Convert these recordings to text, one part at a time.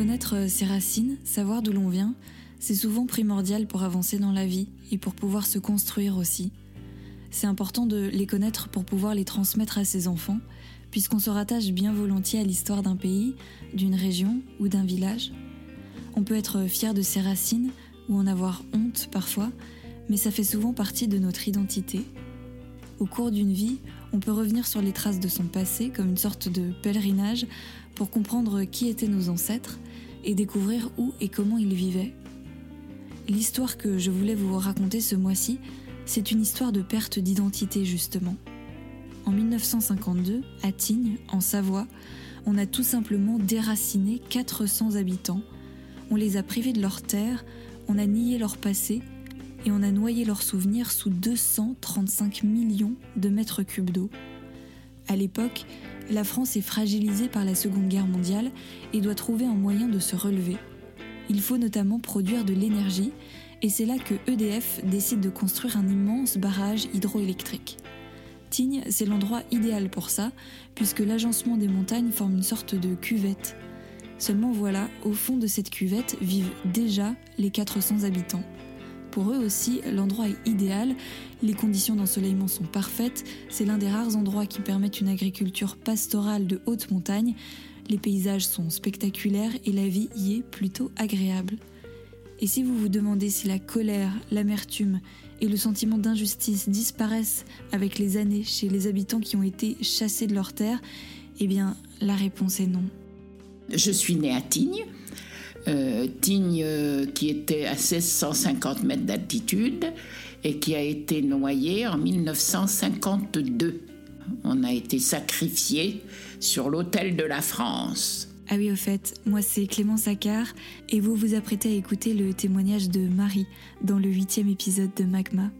Connaître ses racines, savoir d'où l'on vient, c'est souvent primordial pour avancer dans la vie et pour pouvoir se construire aussi. C'est important de les connaître pour pouvoir les transmettre à ses enfants, puisqu'on se rattache bien volontiers à l'histoire d'un pays, d'une région ou d'un village. On peut être fier de ses racines ou en avoir honte parfois, mais ça fait souvent partie de notre identité. Au cours d'une vie, on peut revenir sur les traces de son passé comme une sorte de pèlerinage pour comprendre qui étaient nos ancêtres et découvrir où et comment ils vivaient. L'histoire que je voulais vous raconter ce mois-ci, c'est une histoire de perte d'identité justement. En 1952, à Tignes, en Savoie, on a tout simplement déraciné 400 habitants. On les a privés de leurs terres, on a nié leur passé et on a noyé leurs souvenirs sous 235 millions de mètres cubes d'eau. À l'époque, la France est fragilisée par la Seconde Guerre mondiale et doit trouver un moyen de se relever. Il faut notamment produire de l'énergie et c'est là que EDF décide de construire un immense barrage hydroélectrique. Tignes, c'est l'endroit idéal pour ça, puisque l'agencement des montagnes forme une sorte de cuvette. Seulement voilà, au fond de cette cuvette vivent déjà les 400 habitants. Pour eux aussi, l'endroit est idéal, les conditions d'ensoleillement sont parfaites, c'est l'un des rares endroits qui permettent une agriculture pastorale de haute montagne, les paysages sont spectaculaires et la vie y est plutôt agréable. Et si vous vous demandez si la colère, l'amertume et le sentiment d'injustice disparaissent avec les années chez les habitants qui ont été chassés de leur terre, eh bien la réponse est non. Je suis née à Tignes, euh, Tignes euh, qui était à 1650 mètres d'altitude et qui a été noyée en 1952. On a été sacrifié sur l'autel de la France. Ah oui, au fait, moi c'est Clément Saccard et vous vous apprêtez à écouter le témoignage de Marie dans le huitième épisode de Magma.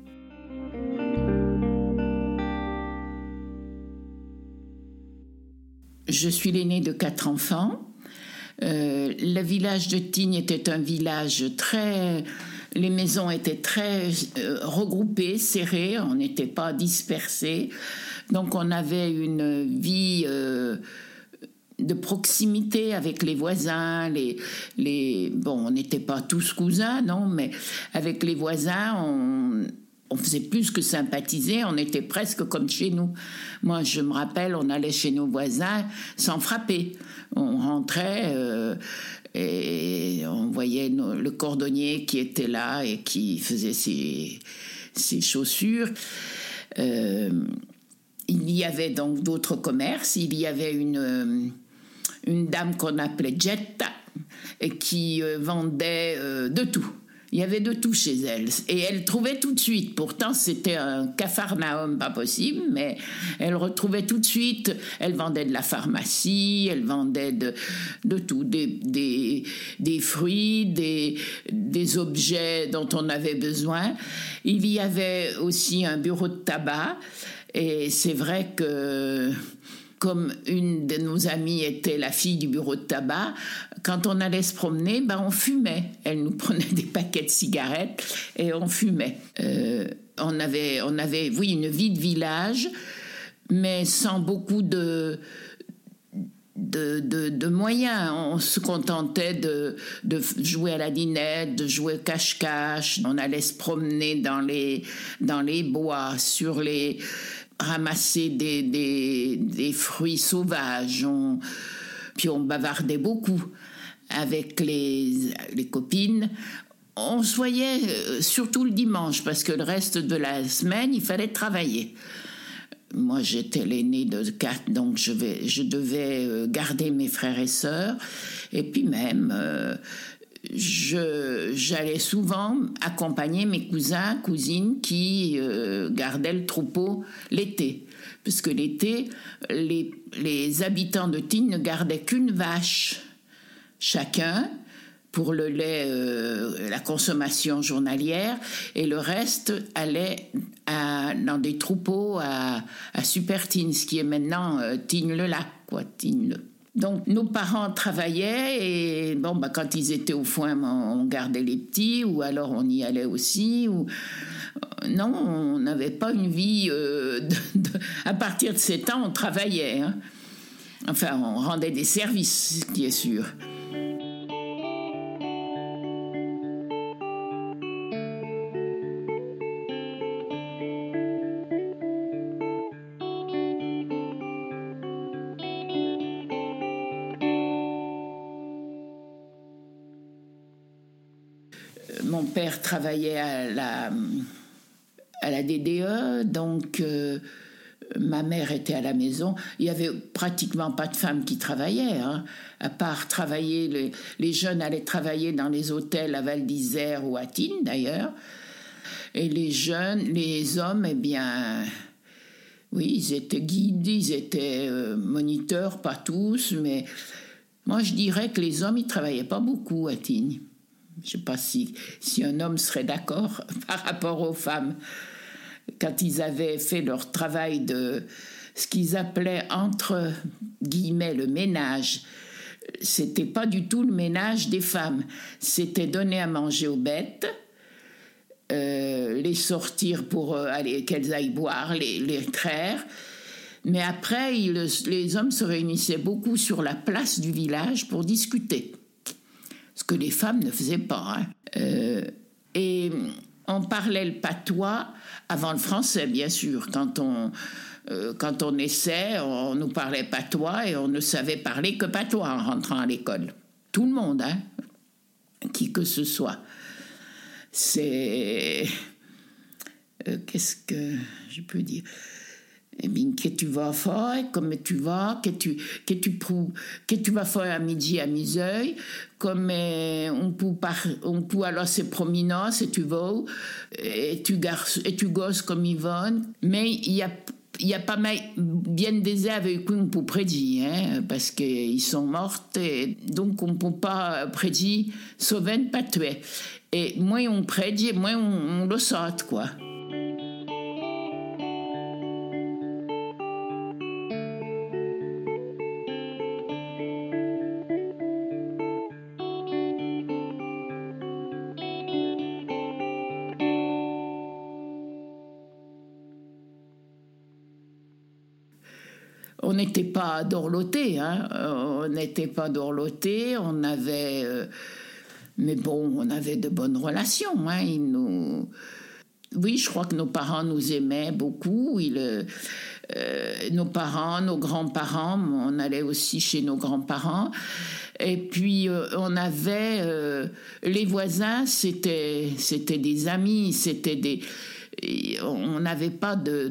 Je suis l'aînée de quatre enfants. Euh, le village de Tignes était un village très... Les maisons étaient très euh, regroupées, serrées, on n'était pas dispersés. Donc on avait une vie euh, de proximité avec les voisins, les, les bon, on n'était pas tous cousins, non, mais avec les voisins, on, on faisait plus que sympathiser, on était presque comme chez nous. Moi, je me rappelle, on allait chez nos voisins sans frapper. On rentrait euh, et on voyait le cordonnier qui était là et qui faisait ses, chaussures. Euh, il y avait donc d'autres commerces. Il y avait une, une dame qu'on appelait Jetta et qui euh, vendait de tout il y avait de tout chez elle. Et elle trouvait tout de suite, pourtant c'était un cafarnaum pas possible, mais elle retrouvait tout de suite, elle vendait de la pharmacie, elle vendait de, tout, des, fruits, des objets dont on avait besoin. Il y avait aussi un bureau de tabac, et c'est vrai que comme une de nos amies était la fille du bureau de tabac, quand on allait se promener, ben on fumait. Elle nous prenait des paquets de cigarettes et on fumait. Euh, on, avait, on avait, oui, une vie de village, mais sans beaucoup de, de, de, moyens. On se contentait de, de, jouer à la dinette, de jouer cache-cache. On allait se promener dans les, dans les bois, sur les ramasser des, des, des fruits sauvages. On, puis on bavardait beaucoup avec les, les copines. On se voyait euh, surtout le dimanche parce que le reste de la semaine, il fallait travailler. Moi, j'étais l'aînée de quatre, donc je, vais, je devais euh, garder mes frères et sœurs. Et puis même, euh, j'allais souvent accompagner mes cousins, cousines qui euh, gardaient le troupeau l'été. Puisque l'été, les, les, habitants de Tignes ne gardaient qu'une vache chacun pour le lait, euh, la consommation journalière, et le reste allait dans des troupeaux à, à Super-Tignes, ce qui est maintenant euh, Tignes-le-Lac, quoi, donc nos parents travaillaient et bon bah quand ils étaient au foin on gardait les petits ou alors on y allait aussi ou euh, non on n'avait pas une vie euh, à partir de ces temps on travaillait hein. enfin on rendait des services ce qui est sûr travaillait à la, à la DDE, donc euh, ma mère était à la maison. Il y avait pratiquement pas de femmes qui travaillaient, hein, à part travailler. Les, les, jeunes allaient travailler dans les hôtels à Val d'Isère ou à Tignes d'ailleurs. Et les jeunes, les hommes, eh bien, oui, ils étaient guides, ils étaient euh, moniteurs, pas tous, mais moi je dirais que les hommes, ils travaillaient pas beaucoup à Tignes. Je ne sais pas si, si un homme serait d'accord par rapport aux femmes. Quand ils avaient fait leur travail de ce qu'ils appelaient entre guillemets le ménage, c'était pas du tout le ménage des femmes. C'était donner à manger aux bêtes, euh, les sortir pour euh, aller qu'elles aillent boire, les, les traire. Mais après, les hommes se réunissaient beaucoup sur la place du village pour discuter que les femmes ne faisaient pas. Hein. Euh, et on parlait le patois avant le français, bien sûr. Quand on, euh, quand on naissait, on nous parlait patois et on ne savait parler que patois en rentrant à l'école. Tout le monde, hein, qui que ce soit. C'est. Euh, qu'est-ce que je peux dire? Bien, que tu vas faire, comme tu vas, que tu, que tu, que tu vas faire à midi à Miseuil, comme eh, on peut, par, on peut alors se promener si tu veux, et tu, garces, et tu gosses comme Yvonne, mais il y a il y a pas mal bien des avec qui on peut prédire, hein, parce qu'ils sont morts, donc on ne peut pas prédire, sauver pas tuer. Et moins on prédit, moins on, on le saute, quoi. N'était pas dorloté, hein. on n'était pas dorloté, on avait, euh, mais bon, on avait de bonnes relations. Hein. nous, oui, je crois que nos parents nous aimaient beaucoup. Euh, nos parents, nos grands-parents, on allait aussi chez nos grands-parents. Et puis euh, on avait les voisins, c'était c'était des amis, c'était des, on n'avait pas de,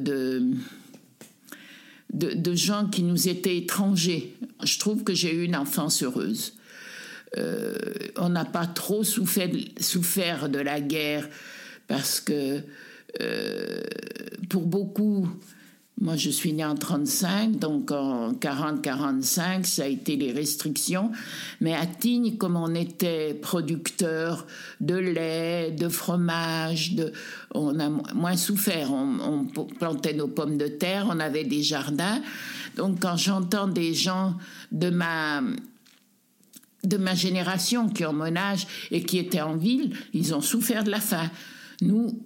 gens qui nous étaient étrangers. Je trouve que j'ai eu une enfance heureuse. Euh, on n'a pas trop souffert, souffert, de la guerre parce que euh, pour beaucoup, moi, je suis née en 35, donc en 40-45, ça a été les restrictions. Mais à Tignes, comme on était producteur de lait, de fromage, de, on a moins souffert. On, plantait nos pommes de terre, on avait des jardins. Donc, quand j'entends des gens de ma de ma génération qui ont mon âge et qui étaient en ville, ils ont souffert de la faim. Nous,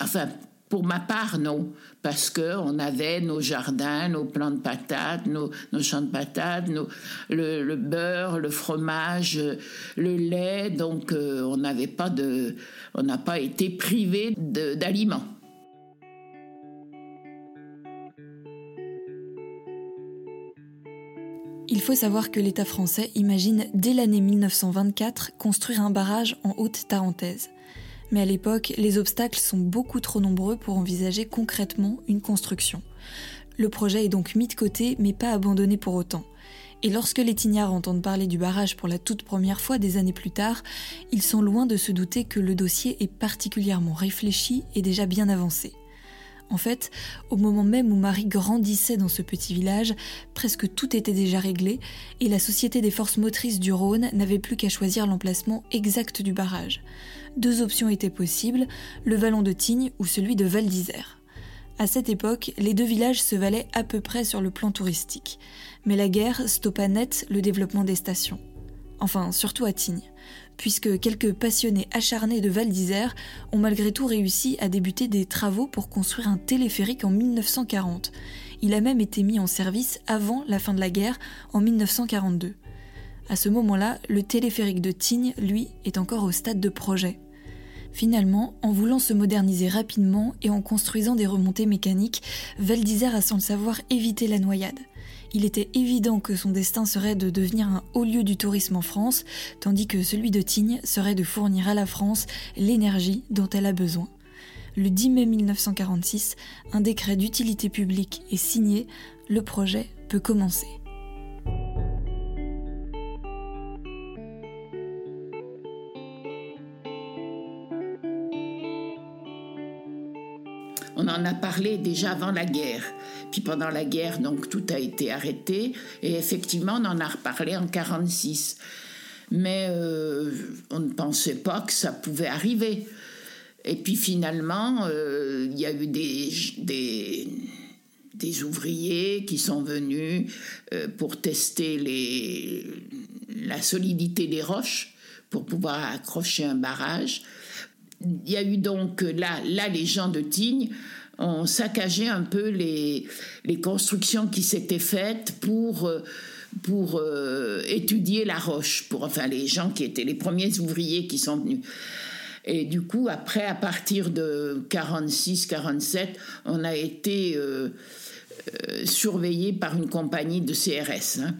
enfin, pour ma part, non, parce que on avait nos jardins, nos plants de patates, nos, champs de patates, le, beurre, le fromage, le lait, donc euh, on n'avait pas de, on n'a pas été privé d'aliments. Il faut savoir que l'État français imagine dès l'année 1924 construire un barrage en Haute-Tarentaise mais à l'époque, les obstacles sont beaucoup trop nombreux pour envisager concrètement une construction. Le projet est donc mis de côté, mais pas abandonné pour autant. Et lorsque les Tignards entendent parler du barrage pour la toute première fois des années plus tard, ils sont loin de se douter que le dossier est particulièrement réfléchi et déjà bien avancé. En fait, au moment même où Marie grandissait dans ce petit village, presque tout était déjà réglé et la Société des forces motrices du Rhône n'avait plus qu'à choisir l'emplacement exact du barrage. Deux options étaient possibles, le vallon de Tignes ou celui de Val d'Isère. À cette époque, les deux villages se valaient à peu près sur le plan touristique. Mais la guerre stoppa net le développement des stations. Enfin, surtout à Tignes puisque quelques passionnés acharnés de Val d'Isère ont malgré tout réussi à débuter des travaux pour construire un téléphérique en 1940. Il a même été mis en service avant la fin de la guerre, en 1942. À ce moment-là, le téléphérique de Tignes, lui, est encore au stade de projet. Finalement, en voulant se moderniser rapidement et en construisant des remontées mécaniques, Val d'Isère a sans le savoir évité la noyade. Il était évident que son destin serait de devenir un haut lieu du tourisme en France, tandis que celui de Tignes serait de fournir à la France l'énergie dont elle a besoin. Le 10 mai 1946, un décret d'utilité publique est signé, le projet peut commencer. Parlé déjà avant la guerre. Puis pendant la guerre, donc tout a été arrêté. Et effectivement, on en a reparlé en 46. Mais euh, on ne pensait pas que ça pouvait arriver. Et puis finalement, euh, il y a eu des, des, des, ouvriers qui sont venus euh, pour tester les, la solidité des roches pour pouvoir accrocher un barrage il y a eu donc là, là les gens de Tignes ont saccagé un peu les, les constructions qui s'étaient faites pour, euh, pour euh, étudier la roche, pour enfin les gens qui étaient les premiers ouvriers qui sont venus. Et du coup, après, à partir de 46-47, on a été euh, surveillé par une compagnie de CRS. Hein.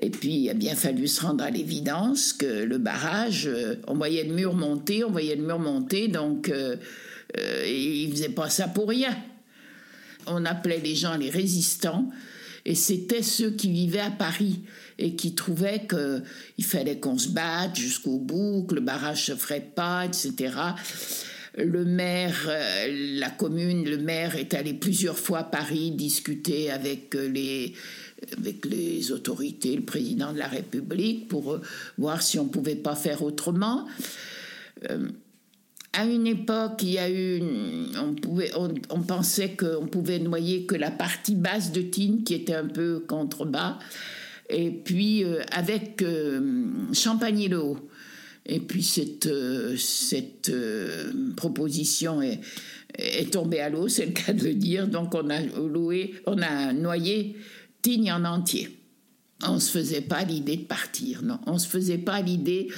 Et puis, il a bien fallu se rendre à l'évidence que le barrage, on voyait le mur monter, on voyait le mur monter, donc euh, euh, il ne faisait pas ça pour rien. On appelait les gens les résistants, et c'était ceux qui vivaient à Paris et qui trouvaient qu'il fallait qu'on se batte jusqu'au bout, que le barrage se ferait pas, etc. Le maire, la commune, le maire est allé plusieurs fois à Paris discuter avec les, avec les autorités, le président de la République, pour euh, voir si on pouvait pas faire autrement. Euh, à une époque, il y a eu, on, pensait qu'on pouvait noyer que la partie basse de Tignes, qui était un peu contrebas, et puis euh, avec Champagny-le-Haut. Et puis cette, cette proposition est, est tombée à l'eau, c'est le cas de le dire. Donc on a loué, on a noyé Tigne en entier. On ne se faisait pas l'idée de partir, non. On ne se faisait pas l'idée,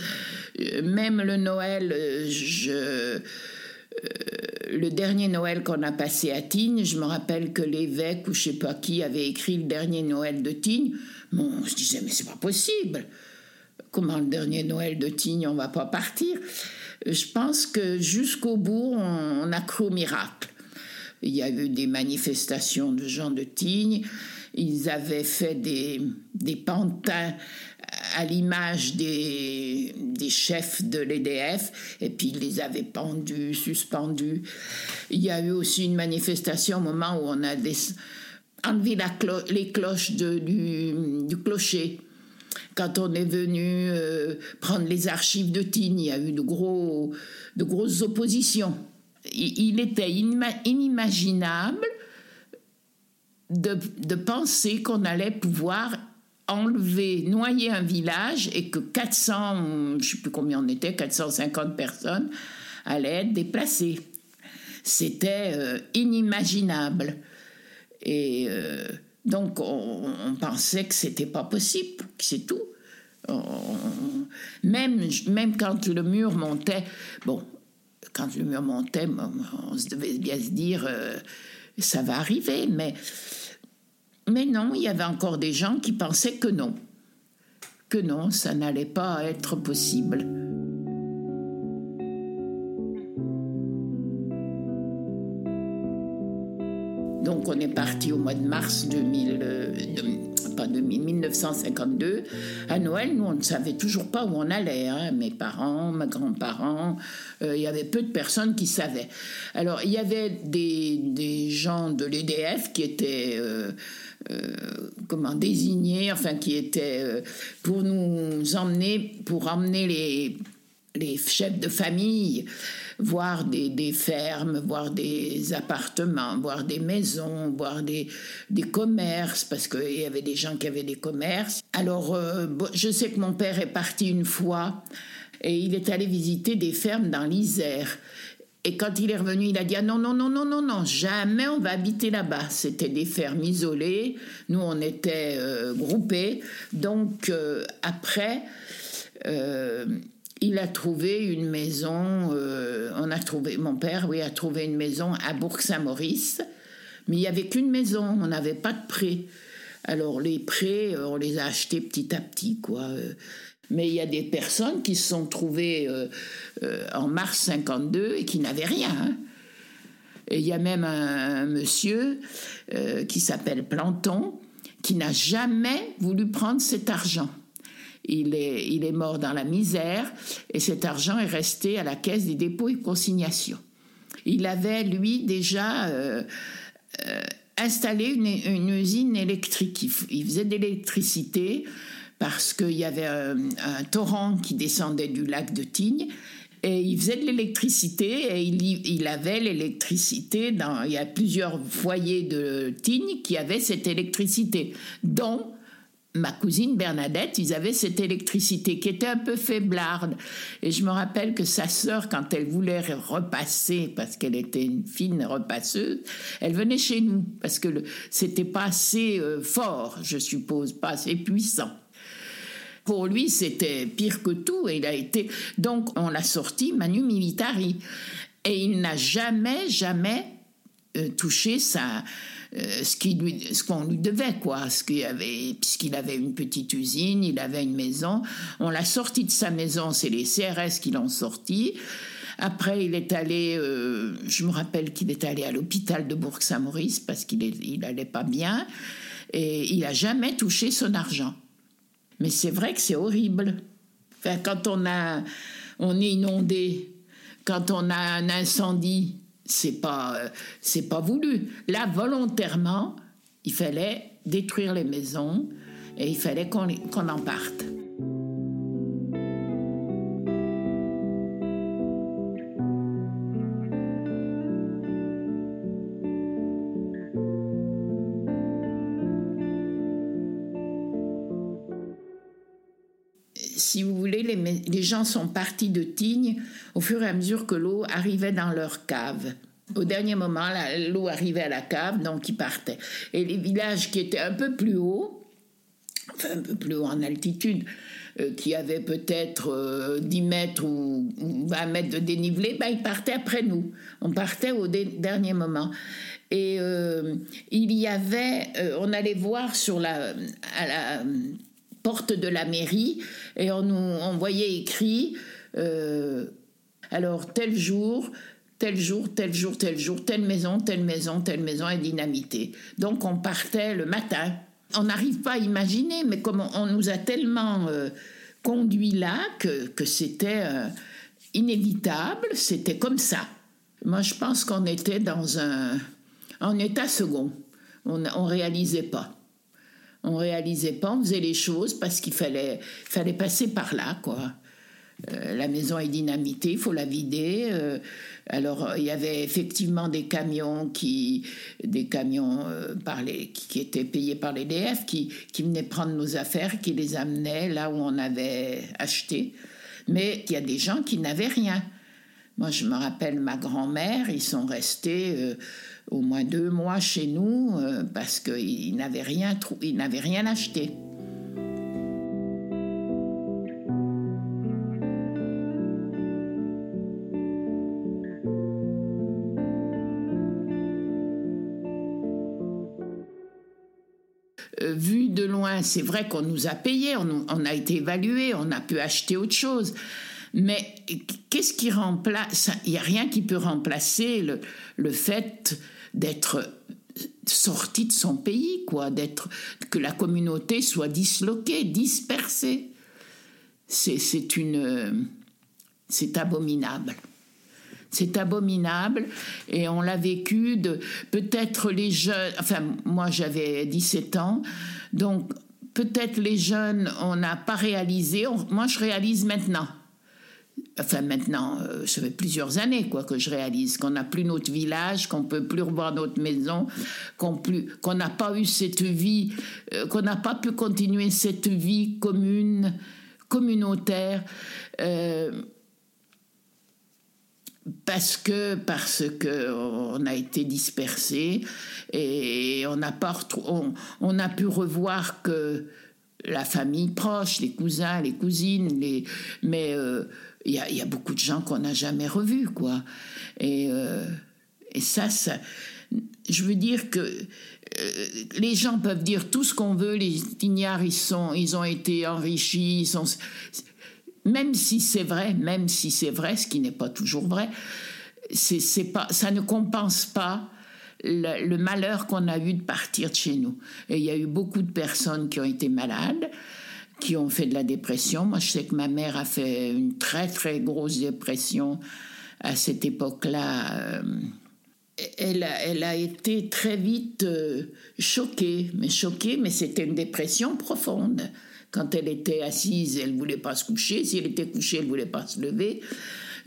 euh, même le Noël, euh, je, euh, le dernier Noël qu'on a passé à Tignes, je me rappelle que l'évêque ou je sais pas qui avait écrit le dernier Noël de Tignes. Bon, je disais, mais c'est pas possible. Comment le dernier Noël de Tignes, on va pas partir? Je pense que jusqu'au bout, on, a cru au miracle. Il y a eu des manifestations de gens de Tignes. Ils avaient fait des, des pantins à l'image des, des, chefs de l'EDF, et puis ils les avaient pendus, suspendus. Il y a eu aussi une manifestation au moment où on a enlevé les cloches du, du, clocher. Quand on est venu euh, prendre les archives de Tignes, il y a eu de, gros, de grosses oppositions. Il était inimaginable de, penser qu'on allait pouvoir enlever, noyer un village et que 400, je ne sais plus combien on était, 450 personnes allaient être déplacées. C'était euh, inimaginable. Et euh, donc on, pensait que c'était pas possible, que c'est tout. même, même quand le mur montait, bon, quand le mur montait, on, se devait bien se dire, euh, ça va arriver, mais mais non, il y avait encore des gens qui pensaient que non, que non, ça n'allait pas être possible. On est parti au mois de mars 2000, euh, 1952. À Noël, nous, on ne savait toujours pas où on allait. Hein. Mes parents, mes grands-parents, euh, il y avait peu de personnes qui savaient. Alors, il y avait des, gens de l'EDF qui étaient... Euh, euh, comment désigner, enfin qui était euh, pour nous emmener, pour emmener les chefs de famille voir des, des, fermes, voir des appartements, voir des maisons, voir des, des commerces, parce qu'il y avait des gens qui avaient des commerces. Alors, euh, je sais que mon père est parti une fois et il est allé visiter des fermes dans l'Isère. Et quand il est revenu, il a dit ah non, non, non, non, non, non, jamais on va habiter là-bas. C'était des fermes isolées. Nous, on était euh, groupés. Donc, euh, après, il a trouvé une maison. on a trouvé, mon père, oui, a trouvé une maison à Bourg-Saint-Maurice. Mais il n'y avait qu'une maison, on n'avait pas de prêt. Alors les prêts, on les a achetés petit à petit, quoi. Mais il y a des personnes qui se sont trouvées en mars 52 et qui n'avaient rien. Hein. Et il y a même un, monsieur qui s'appelle Planton qui n'a jamais voulu prendre cet argent. Il est, il est mort dans la misère et cet argent est resté à la caisse des dépôts et consignations. Il avait, lui, déjà euh, euh, installé une, usine électrique. Il, faisait de l'électricité parce qu'il y avait un, torrent qui descendait du lac de Tignes et il faisait de l'électricité et il, il avait l'électricité dans il y a plusieurs foyers de Tignes qui avaient cette électricité dont ma cousine Bernadette, ils avaient cette électricité qui était un peu faiblarde. Et je me rappelle que sa sœur, quand elle voulait repasser, parce qu'elle était une fine repasseuse, elle venait chez nous, parce que c'était pas assez euh, fort, je suppose, pas assez puissant. Pour lui, c'était pire que tout. Et il a été. Donc, on l'a sorti Manu Militari. Et il n'a jamais, jamais euh, touché sa, ce qu'on lui devait, quoi. Ce qu'il avait, puisqu'il avait une petite usine, il avait une maison. On l'a sorti de sa maison, c'est les CRS qui l'ont sorti. Après, il est allé, euh, je me rappelle qu'il est allé à l'hôpital de Bourg-Saint-Maurice parce qu'il il allait pas bien. Et il a jamais touché son argent. Mais c'est vrai que c'est horrible. Enfin, quand on, a, on est inondé, quand on a un incendie, c'est pas, c'est pas voulu. Là, volontairement, il fallait détruire les maisons et il fallait qu'on, qu'on en parte. Si vous voulez, les, gens sont partis de Tignes au fur et à mesure que l'eau arrivait dans leur cave. Au dernier moment, l'eau arrivait à la cave, donc ils partaient. Et les villages qui étaient un peu plus hauts, enfin un peu plus haut en altitude, euh, qui avaient peut-être 10 euh, mètres ou, 20 mètres de dénivelé, ben, ils partaient après nous. On partait au dernier moment. Et euh, il y avait, on allait voir sur la, à la porte de la mairie et on nous on voyait écrit euh, alors tel jour tel jour, tel jour, tel jour, telle maison, telle maison, telle maison est dynamitée. Donc on partait le matin. On n'arrive pas à imaginer, mais comme on, nous a tellement euh, conduit là que, que c'était euh, inévitable, c'était comme ça. Moi, je pense qu'on était dans un en état second. On ne réalisait pas on réalisait pas, on faisait les choses parce qu'il fallait, fallait passer par là, quoi. Euh, la maison est dynamitée, il faut la vider. Euh, alors il y avait effectivement des camions qui, des camions euh, par les, qui, étaient payés par l'EDF, qui, qui venaient prendre nos affaires, qui les amenaient là où on avait acheté. Mais il y a des gens qui n'avaient rien. Moi, je me rappelle ma grand-mère, ils sont restés au moins deux mois chez nous euh, parce qu'ils n'avaient rien, n'avaient rien acheté. Euh, vu de loin, c'est vrai qu'on nous a payé, on, on, a été évalué, on a pu acheter autre chose. Mais qu'est-ce qui remplace? Il n'y a rien qui peut remplacer le, le fait d'être sorti de son pays, quoi, d'être que la communauté soit disloquée, dispersée. C'est une c'est abominable. C'est abominable et on l'a vécu de peut-être les jeunes enfin moi j'avais 17 ans donc peut-être les jeunes on n'a pas réalisé moi je réalise maintenant enfin maintenant, euh, ça fait plusieurs années quoi que je réalise qu'on n'a plus notre village, qu'on peut plus revoir notre maison, qu'on n'a pas eu cette vie, euh, qu'on n'a pas pu continuer cette vie commune, communautaire. Euh, parce que parce que a été dispersé et on n'a pas on, on, a pu revoir que la famille proche, les cousins, les cousines, les mais il y a, beaucoup de gens qu'on n'a jamais revus, quoi. Et, euh, et ça, ça, je veux dire que les gens peuvent dire tout ce qu'on veut, les Tignards, ils, sont, ils ont été enrichis, ils sont, même si c'est vrai, même si c'est vrai, ce qui n'est pas toujours vrai, c'est, pas, ça ne compense pas le, malheur qu'on a eu de partir de chez nous. Et il y a eu beaucoup de personnes qui ont été malades, qui ont fait de la dépression. Moi, je sais que ma mère a fait une très, très grosse dépression à cette époque-là. Euh, elle a, elle a été très vite euh, choquée, mais choquée, mais c'était une dépression profonde. Quand elle était assise, elle ne voulait pas se coucher. Si elle était couchée, elle ne voulait pas se lever.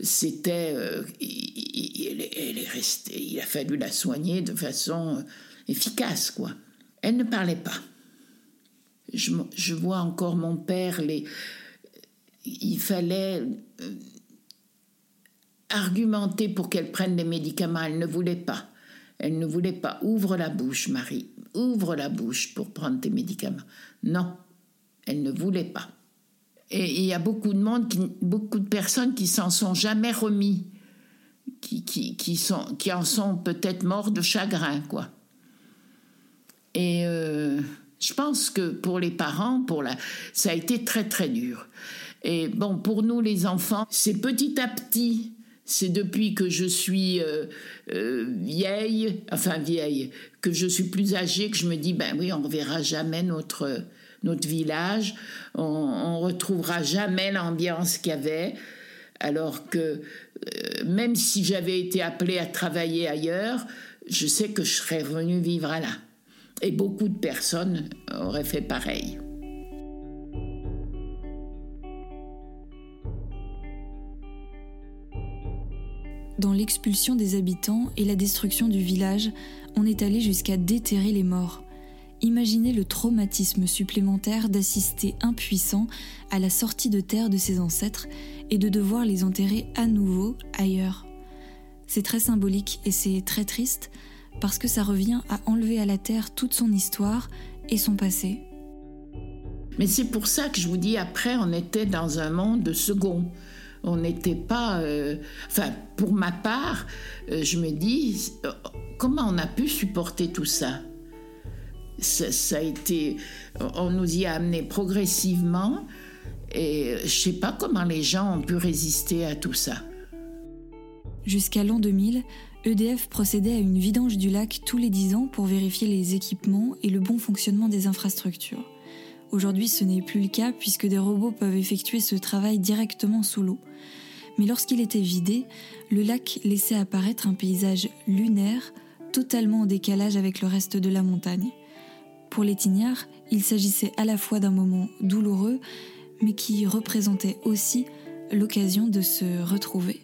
C'était. Euh, il, est restée, il a fallu la soigner de façon efficace, quoi. Elle ne parlait pas. Je, vois encore mon père, les, il fallait euh, argumenter pour qu'elle prenne des médicaments. Elle ne voulait pas. Elle ne voulait pas. Ouvre la bouche, Marie. Ouvre la bouche pour prendre tes médicaments. Non, elle ne voulait pas. Et il y a beaucoup de monde, beaucoup de personnes qui s'en sont jamais remis, qui, qui, qui en sont peut-être morts de chagrin, quoi. Et euh, je pense que pour les parents, pour la, ça a été très très dur. Et bon, pour nous les enfants, c'est petit à petit. C'est depuis que je suis euh, euh, vieille, enfin vieille, que je suis plus âgée, que je me dis ben oui, on ne reverra jamais notre notre village. On, ne retrouvera jamais l'ambiance qu'il y avait. Alors que euh, même si j'avais été appelée à travailler ailleurs, je sais que je serais revenue vivre là. Et beaucoup de personnes auraient fait pareil. Dans l'expulsion des habitants et la destruction du village, on est allé jusqu'à déterrer les morts. Imaginez le traumatisme supplémentaire d'assister impuissant à la sortie de terre de ses ancêtres et de devoir les enterrer à nouveau ailleurs. C'est très symbolique et c'est très triste parce que ça revient à enlever à la terre toute son histoire et son passé. Mais c'est pour ça que je vous dis, après, on était dans un monde second. On n'était pas... Euh, enfin, pour ma part, euh, je me dis, euh, comment on a pu supporter tout ça? Ça, a été, on nous y a amené progressivement et je sais pas comment les gens ont pu résister à tout ça. Jusqu'à l'an 2000, EDF procédait à une vidange du lac tous les 10 ans pour vérifier les équipements et le bon fonctionnement des infrastructures. Aujourd'hui, ce n'est plus le cas puisque des robots peuvent effectuer ce travail directement sous l'eau. Mais lorsqu'il était vidé, le lac laissait apparaître un paysage lunaire, totalement en décalage avec le reste de la montagne. Pour les Tignards, il s'agissait à la fois d'un moment douloureux, mais qui représentait aussi l'occasion de se retrouver.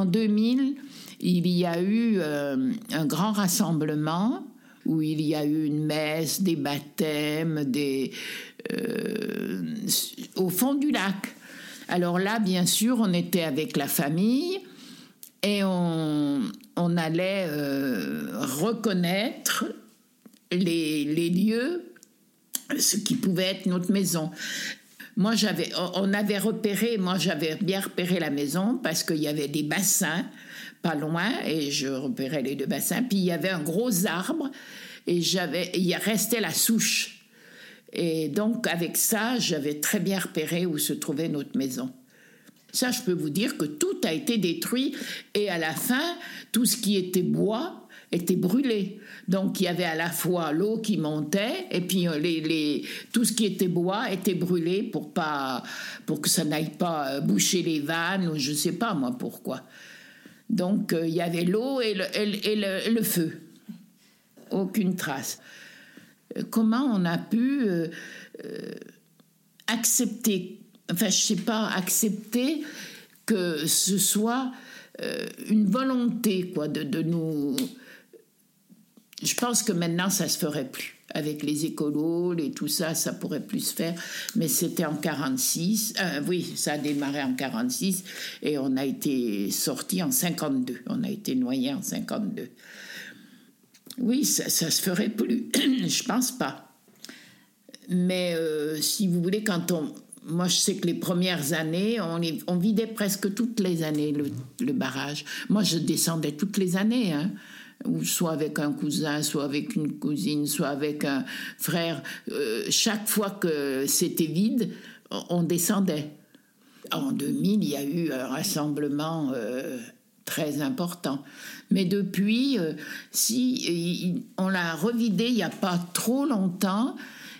En 2000, il y a eu euh, un grand rassemblement où il y a eu une messe, des baptêmes, des, euh, au fond du lac. Alors là, bien sûr, on était avec la famille, et on, allait euh, reconnaître les, les, lieux, ce qui pouvait être notre maison. Moi, j'avais, on avait repéré, moi j'avais bien repéré la maison parce qu'il y avait des bassins pas loin et je repérais les deux bassins. Puis il y avait un gros arbre et j'avais, il restait la souche. Et donc avec ça, j'avais très bien repéré où se trouvait notre maison. Ça, je peux vous dire que tout a été détruit et à la fin, tout ce qui était bois était brûlé. Donc il y avait à la fois l'eau qui montait et puis euh, les, tout ce qui était bois était brûlé pour, pas, pour que ça n'aille pas euh, boucher les vannes ou je ne sais pas moi pourquoi. Donc euh, il y avait l'eau et, le, feu. Aucune trace. Comment on a pu accepter enfin, je sais pas, accepter que ce soit une volonté, quoi, de, de, nous. Je pense que maintenant, ça se ferait plus. Avec les écolos, et tout ça, ça pourrait plus se faire. Mais c'était en 46. Euh, oui, ça a démarré en 46 et on a été sorti en 52. On a été noyé en 52. Oui, ça, ça se ferait plus. je pense pas. Mais euh, si vous voulez, quand on, moi, je sais que les premières années, on, vidait presque toutes les années le, barrage. Moi, je descendais toutes les années, hein, soit avec un cousin, soit avec une cousine, soit avec un frère. Euh, chaque fois que c'était vide, on descendait. En 2000, il y a eu un rassemblement euh, très important. Mais depuis, euh, si on l'a revidé il n'y a pas trop longtemps,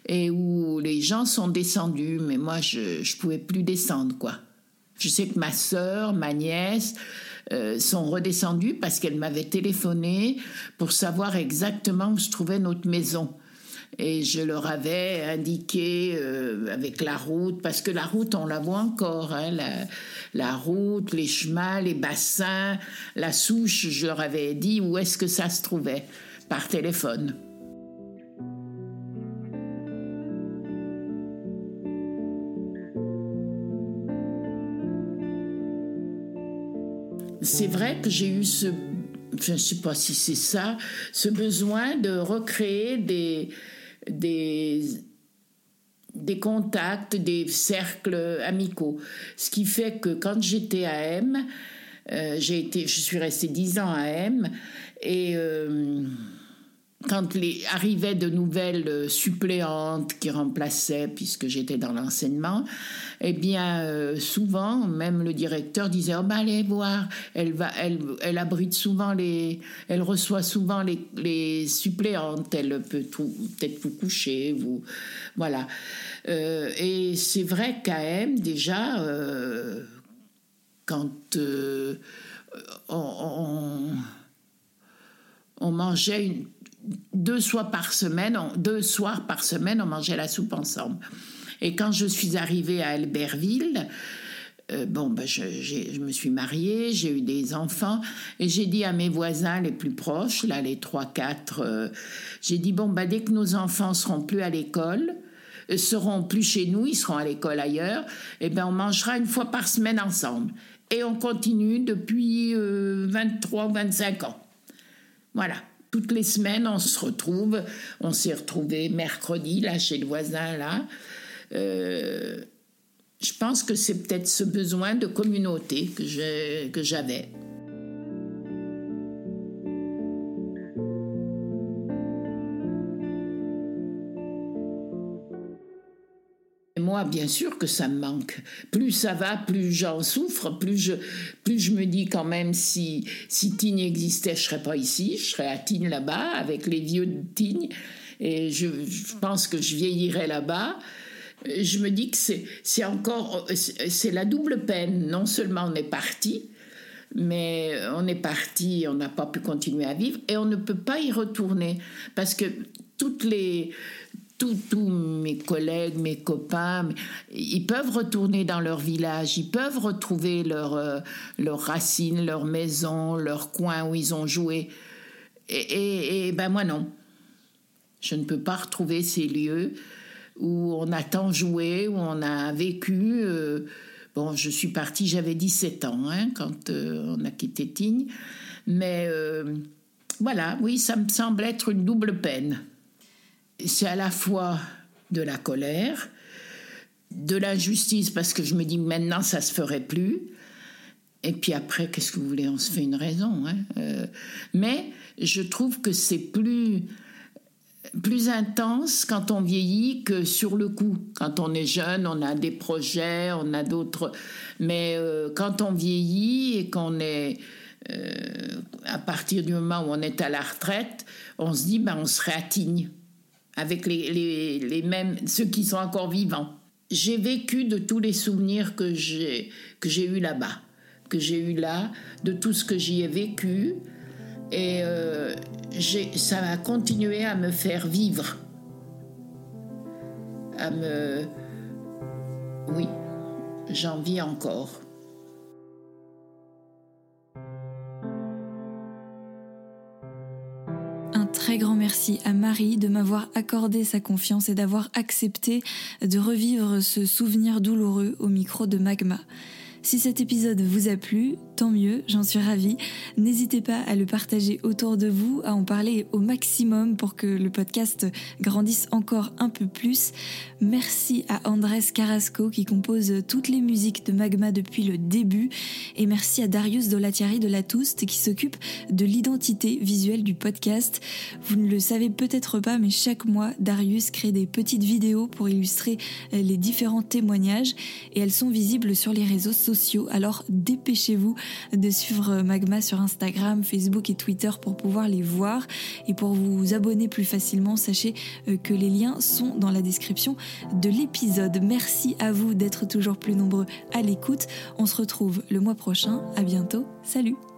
et où les gens sont descendus, mais moi, je ne pouvais plus descendre, quoi. Je sais que ma sœur, ma nièce euh, sont redescendues parce qu'elles m'avaient téléphoné pour savoir exactement où se trouvait notre maison. Et je leur avais indiqué euh, avec la route, parce que la route, on la voit encore, hein, la, la, route, les chemins, les bassins, la souche, je leur avais dit où est-ce que ça se trouvait par téléphone. C'est vrai que j'ai eu ce, je ne sais pas si c'est ça, ce besoin de recréer des, des, contacts, des cercles amicaux. Ce qui fait que quand j'étais à M, euh, j'ai été, je suis restée dix ans à M et euh, quand arrivaient de nouvelles suppléantes qui remplaçaient, puisque j'étais dans l'enseignement, eh bien, euh, souvent, même le directeur disait oh, ben, allez voir, elle, abrite souvent les. Elle reçoit souvent les, suppléantes, elle peut peut-être vous coucher, vous. Voilà. Euh, et c'est vrai qu'à M, déjà, euh, quand on, mangeait une deux soirs par semaine, deux soirs par semaine, on mangeait la soupe ensemble. Et quand je suis arrivée à Albertville, euh, bon, ben je, me suis mariée, j'ai eu des enfants, et j'ai dit à mes voisins les plus proches, là, les trois, quatre, euh, j'ai dit, bon, ben, dès que nos enfants seront plus à l'école, euh, seront plus chez nous, ils seront à l'école ailleurs, et eh ben, on mangera une fois par semaine ensemble. Et on continue depuis 23 ou 25 ans. Voilà. Toutes les semaines, on se retrouve. On s'est retrouvé mercredi, là, chez le voisin, là. Euh, je pense que c'est peut-être ce besoin de communauté que j'avais. Bien sûr que ça me manque. Plus ça va, plus j'en souffre, plus je, plus je me dis quand même si, si existait, je serais pas ici, je serais à Tignes là-bas, avec les vieux de Tignes, et je, pense que je vieillirais là-bas. Je me dis que c'est encore, c'est la double peine. Non seulement on est parti, mais on est parti, on n'a pas pu continuer à vivre, et on ne peut pas y retourner, parce que toutes les tous mes collègues, mes copains, ils peuvent retourner dans leur village, ils peuvent retrouver leurs euh, racines, leur maison, leur coin où ils ont joué. Et, ben moi non. Je ne peux pas retrouver ces lieux où on a tant joué, où on a vécu. Euh, bon, je suis partie, j'avais 17 ans hein, quand euh, on a quitté Tignes. Mais voilà, oui, ça me semble être une double peine c'est à la fois de la colère, de l'injustice parce que je me dis maintenant ça se ferait plus. Et puis après, qu'est-ce que vous voulez On se fait une raison. Hein euh, mais je trouve que c'est plus plus intense quand on vieillit que sur le coup. Quand on est jeune, on a des projets, on a d'autres. Mais euh, quand on vieillit et qu'on est euh, à partir du moment où on est à la retraite, on se dit ben on serait à avec les, les, mêmes, ceux qui sont encore vivants. J'ai vécu de tous les souvenirs que j'ai, que j'ai eu là-bas, que j'ai eu là, de tout ce que j'y ai vécu. Et euh, ça a continué à me faire vivre. À me. Oui, j'en vis encore. Très grand merci à Marie de m'avoir accordé sa confiance et d'avoir accepté de revivre ce souvenir douloureux au micro de Magma. Si cet épisode vous a plu, tant mieux, j'en suis ravie. N'hésitez pas à le partager autour de vous, à en parler au maximum pour que le podcast grandisse encore un peu plus. Merci à Andrés Carrasco qui compose toutes les musiques de Magma depuis le début et merci à Darius Dolatiari de La Touste qui s'occupe de l'identité visuelle du podcast. Vous ne le savez peut-être pas mais chaque mois Darius crée des petites vidéos pour illustrer les différents témoignages et elles sont visibles sur les réseaux sociaux alors dépêchez-vous de suivre Magma sur Instagram, Facebook et Twitter pour pouvoir les voir. Et pour vous abonner plus facilement, sachez euh, que les liens sont dans la description de l'épisode. Merci à vous d'être toujours plus nombreux à l'écoute. On se retrouve le mois prochain. À bientôt. Salut